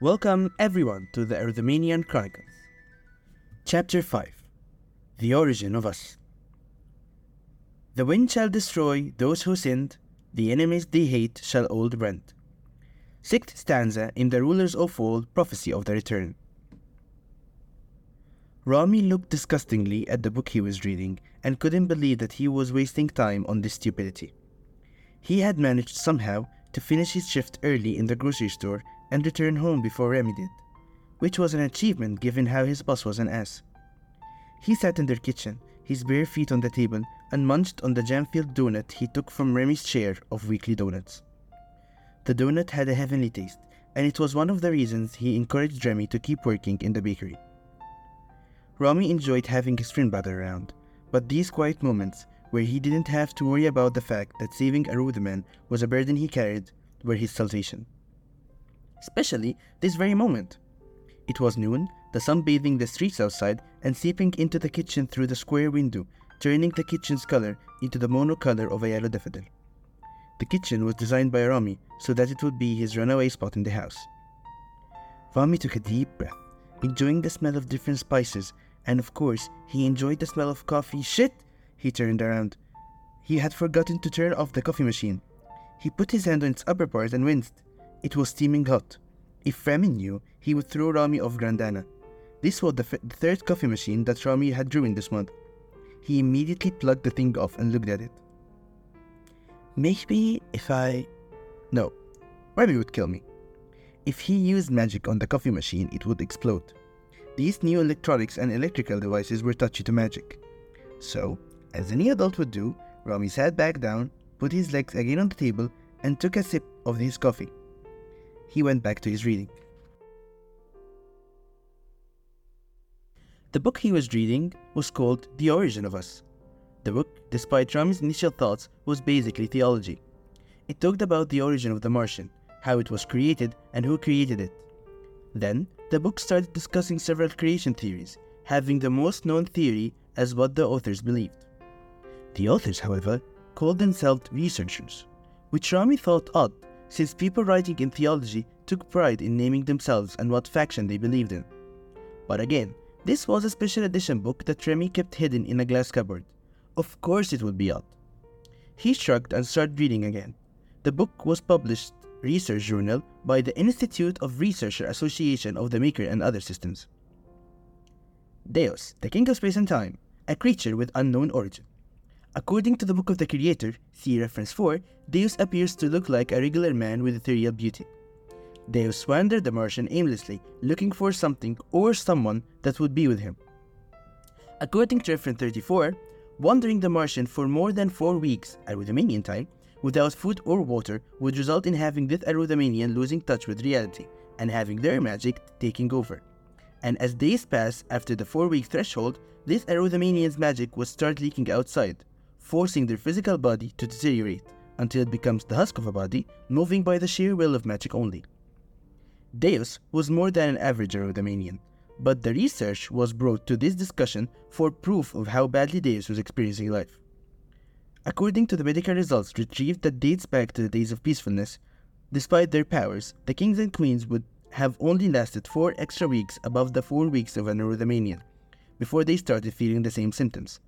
Welcome, everyone, to the Arthumanian Chronicles. Chapter 5 The Origin of Us. The wind shall destroy those who sinned, the enemies they hate shall old rent. Sixth stanza in the Rulers of Fall Prophecy of the Return. Ramy looked disgustingly at the book he was reading and couldn't believe that he was wasting time on this stupidity. He had managed somehow to finish his shift early in the grocery store and return home before Remy did, which was an achievement given how his boss was an ass. He sat in their kitchen, his bare feet on the table, and munched on the jam-filled donut he took from Remy's share of weekly donuts. The donut had a heavenly taste, and it was one of the reasons he encouraged Remy to keep working in the bakery. Ramy enjoyed having his friend brother around, but these quiet moments, where he didn't have to worry about the fact that saving a man was a burden he carried, were his salvation. Especially this very moment. It was noon, the sun bathing the streets outside and seeping into the kitchen through the square window, turning the kitchen's color into the monocolor of a yellow daffodil. The kitchen was designed by Ramy so that it would be his runaway spot in the house. Ramy took a deep breath, enjoying the smell of different spices and of course, he enjoyed the smell of coffee. Shit! He turned around. He had forgotten to turn off the coffee machine. He put his hand on its upper part and winced. It was steaming hot. If Ramy knew, he would throw Ramy off Grandana. This was the, f- the third coffee machine that Ramy had ruined this month. He immediately plugged the thing off and looked at it. Maybe if I. No, Ramy would kill me. If he used magic on the coffee machine, it would explode. These new electronics and electrical devices were touchy to magic. So, as any adult would do, Ramy sat back down, put his legs again on the table, and took a sip of his coffee. He went back to his reading. The book he was reading was called The Origin of Us. The book, despite Ramy's initial thoughts, was basically theology. It talked about the origin of the Martian, how it was created, and who created it. Then, the book started discussing several creation theories, having the most known theory as what the authors believed. The authors, however, called themselves researchers, which Ramy thought odd since people writing in theology took pride in naming themselves and what faction they believed in. But again, this was a special edition book that Remy kept hidden in a glass cupboard. Of course it would be odd. He shrugged and started reading again. The book was published research journal by the Institute of Researcher Association of the Maker and Other Systems. Deus, the king of space and time, a creature with unknown origin. According to the Book of the Creator, see reference 4, Deus appears to look like a regular man with ethereal beauty. Deus wandered the Martian aimlessly, looking for something or someone that would be with him. According to reference 34, wandering the Martian for more than four weeks, at time, without food or water would result in having this Arthumanian losing touch with reality and having their magic taking over. And as days pass after the four week threshold, this Arthumanian's magic would start leaking outside, forcing their physical body to deteriorate until it becomes the husk of a body, moving by the sheer will of magic only. Deus was more than an average Arthumanian, but the research was brought to this discussion for proof of how badly Deus was experiencing life. According to the medical results retrieved that dates back to the days of peacefulness, despite their powers, the kings and queens would have only lasted four extra weeks above the four weeks of an Arthumanian before they started feeling the same symptoms.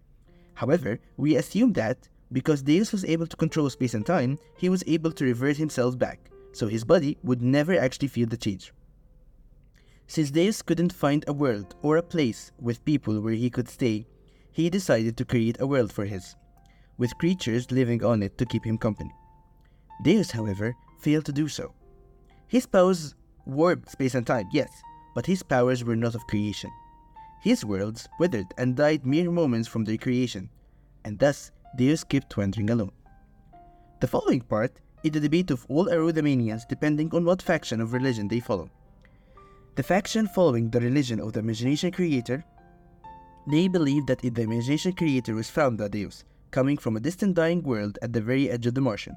However, we assume that because Deus was able to control space and time, he was able to revert himself back, so his body would never actually feel the change. Since Deus couldn't find a world or a place with people where he could stay, he decided to create a world for his with creatures living on it to keep him company. Deus, however, failed to do so. His powers warped space and time, yes, but his powers were not of creation. His worlds withered and died mere moments from their creation, and thus Deus kept wandering alone. The following part is the debate of all Arthumanians depending on what faction of religion they follow. The faction following the religion of the imagination creator, they believe that the imagination creator was found by Deus, coming from a distant dying world at the very edge of the Martian.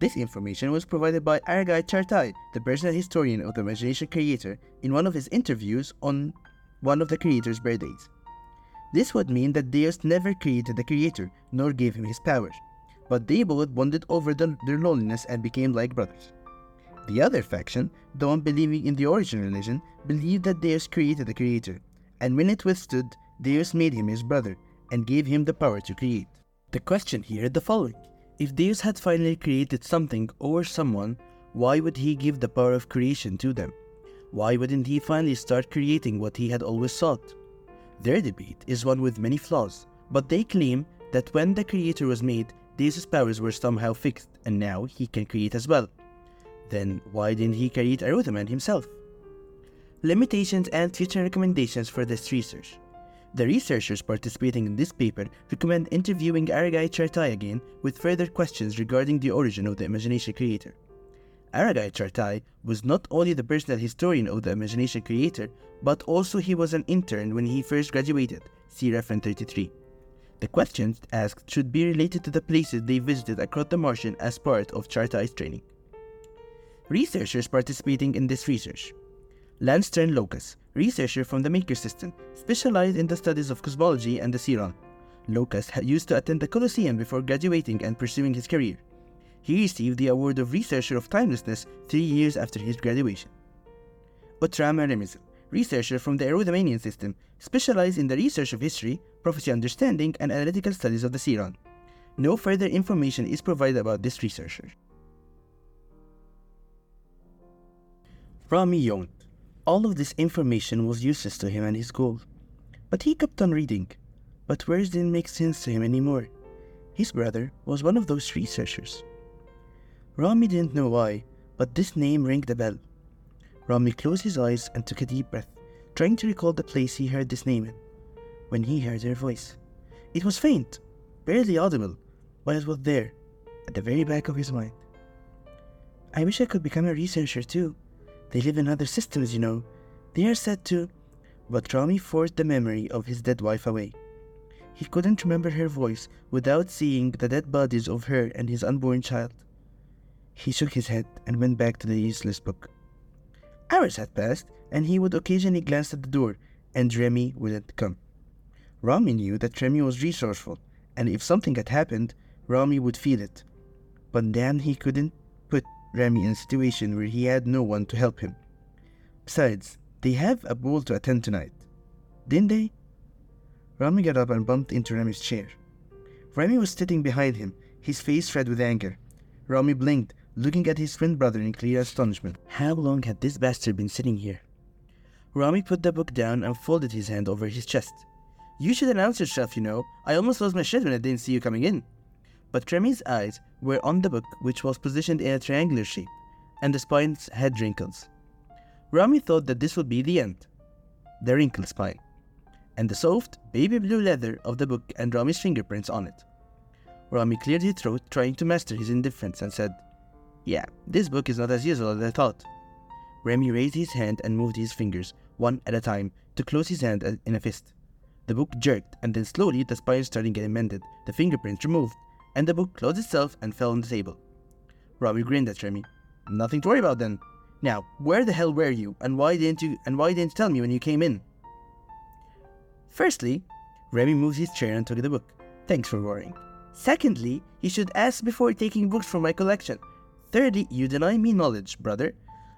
This information was provided by Argai Chartai, the personal historian of the imagination creator, in one of his interviews on one of the creator's birthdays. This would mean that Deus never created the creator, nor gave him his powers, but they both bonded over the, their loneliness and became like brothers. The other faction, the one believing in the origin religion, believed that Deus created the creator, and when it withstood, Deus made him his brother and gave him the power to create. The question here is the following If Deus had finally created something or someone, why would he give the power of creation to them? Why wouldn't he finally start creating what he had always sought? Their debate is one with many flaws, but they claim that when the creator was made, Deus' powers were somehow fixed, and now he can create as well. Then why didn't he create Arudaman himself? Limitations and future recommendations for this research. The researchers participating in this paper recommend interviewing Aragai Chartai again with further questions regarding the origin of the imagination creator. Aragai Chartai was not only the personal historian of the imagination creator, but also he was an intern when he first graduated, see reference 33. The questions asked should be related to the places they visited across the Martian as part of Chartai's training. Researchers participating in this research Lance Stern Locus, researcher from the Maker System, specialized in the studies of cosmology and the Siran. Locus used to attend the Colosseum before graduating and pursuing his career. He received the award of Researcher of Timelessness three years after his graduation. Utrama Remizel, researcher from the Erudamanian system, specialized in the research of history, prophecy understanding, and analytical studies of the Siran. No further information is provided about this researcher. Ramy yawned. All of this information was useless to him and his goal. But he kept on reading. But words didn't make sense to him anymore. His brother was one of those researchers. Ramy didn't know why, but this name rang the bell. Ramy closed his eyes and took a deep breath, trying to recall the place he heard this name in. When he heard her voice, it was faint, barely audible, but it was there, at the very back of his mind. I wish I could become a researcher too, they live in other systems, you know. They are said to. But Ramy forced the memory of his dead wife away. He couldn't remember her voice without seeing the dead bodies of her and his unborn child. He shook his head and went back to the useless book. Hours had passed, and he would occasionally glance at the door, and Remy wouldn't come. Ramy knew that Remy was resourceful, and if something had happened, Ramy would feel it. But then he couldn't put Remy in a situation where he had no one to help him. Besides, they have a ball to attend tonight. Didn't they? Ramy got up and bumped into Remy's chair. Remy was sitting behind him, his face red with anger. Ramy blinked, looking at his twin brother in clear astonishment. How long had this bastard been sitting here? Ramy put the book down and folded his hand over his chest. You should announce yourself, you know. I almost lost my shit when I didn't see you coming in. But Remy's eyes were on the book, which was positioned in a triangular shape, and the spines had wrinkles. Ramy thought that this would be the end the wrinkled spine, and the soft, baby blue leather of the book and Ramy's fingerprints on it. Ramy cleared his throat, trying to master his indifference, and said, Yeah, this book is not as useful as I thought. Remy raised his hand and moved his fingers, one at a time, to close his hand uh, in a fist. The book jerked, and then slowly the spine started getting mended, the fingerprints removed, and the book closed itself and fell on the table. Robbie grinned at Remy. Nothing to worry about then. Now, where the hell were you, and why didn't you and why didn't you tell me when you came in? Firstly, Remy moved his chair and took the book. Thanks for worrying. Secondly, you should ask before taking books from my collection. Thirdly, you deny me knowledge, brother.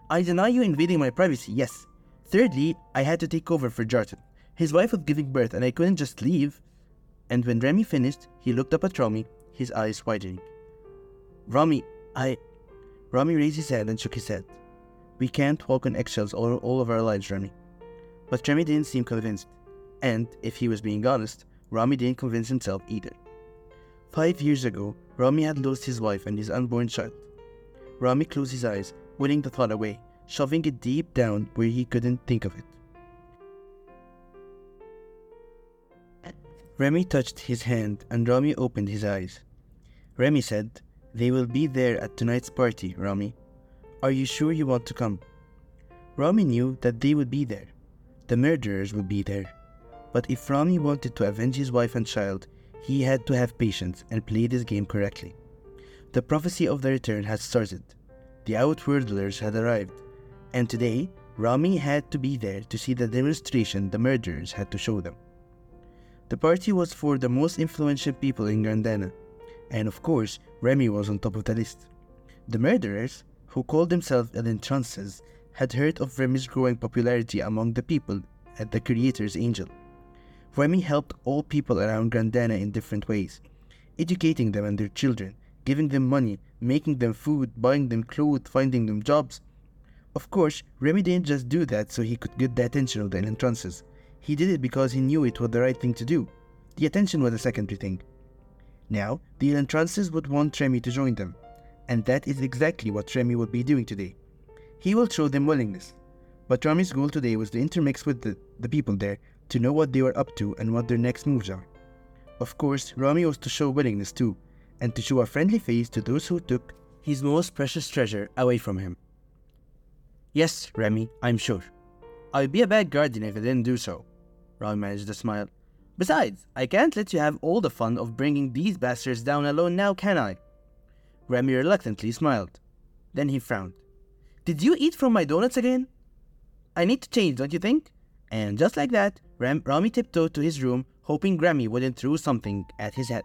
I deny you invading my privacy, yes. Thirdly, I had to take over for Jarton. His wife was giving birth and I couldn't just leave. And when Remy finished, he looked up at Ramy his eyes widening. Ramy, I. Ramy raised his head and shook his head. We can't walk on eggshells all, all of our lives, Ramy. But Ramy didn't seem convinced. And, if he was being honest, Ramy didn't convince himself either. Five years ago, Ramy had lost his wife and his unborn child. Ramy closed his eyes, winning the thought away, shoving it deep down where he couldn't think of it. Remy touched his hand and Ramy opened his eyes. Remy said, They will be there at tonight's party, Ramy. Are you sure you want to come? Ramy knew that they would be there. The murderers would be there. But if Ramy wanted to avenge his wife and child, he had to have patience and play this game correctly. The prophecy of the return had started. The outworlders had arrived. And today, Ramy had to be there to see the demonstration the murderers had to show them. The party was for the most influential people in Grandana, and of course, Remy was on top of the list. The murderers, who called themselves L'Entrances, had heard of Remy's growing popularity among the people at the Creator's Angel. Remy helped all people around Grandana in different ways, educating them and their children, giving them money, making them food, buying them clothes, finding them jobs. Of course, Remy didn't just do that so he could get the attention of the entrances. He did it because he knew it was the right thing to do. The attention was a secondary thing. Now, the entrances would want Remy to join them, and that is exactly what Remy will be doing today. He will show them willingness. But Remy's goal today was to intermix with the, the people there to know what they were up to and what their next moves are. Of course, Ramy was to show willingness too, and to show a friendly face to those who took his most precious treasure away from him. Yes, Remy, I'm sure. I'd be a bad guardian if I didn't do so. Ramy managed to smile. Besides, I can't let you have all the fun of bringing these bastards down alone now, can I? Remy reluctantly smiled. Then he frowned. Did you eat from my donuts again? I need to change, don't you think? And just like that, Ram- Ramy tiptoed to his room, hoping Grammy wouldn't throw something at his head.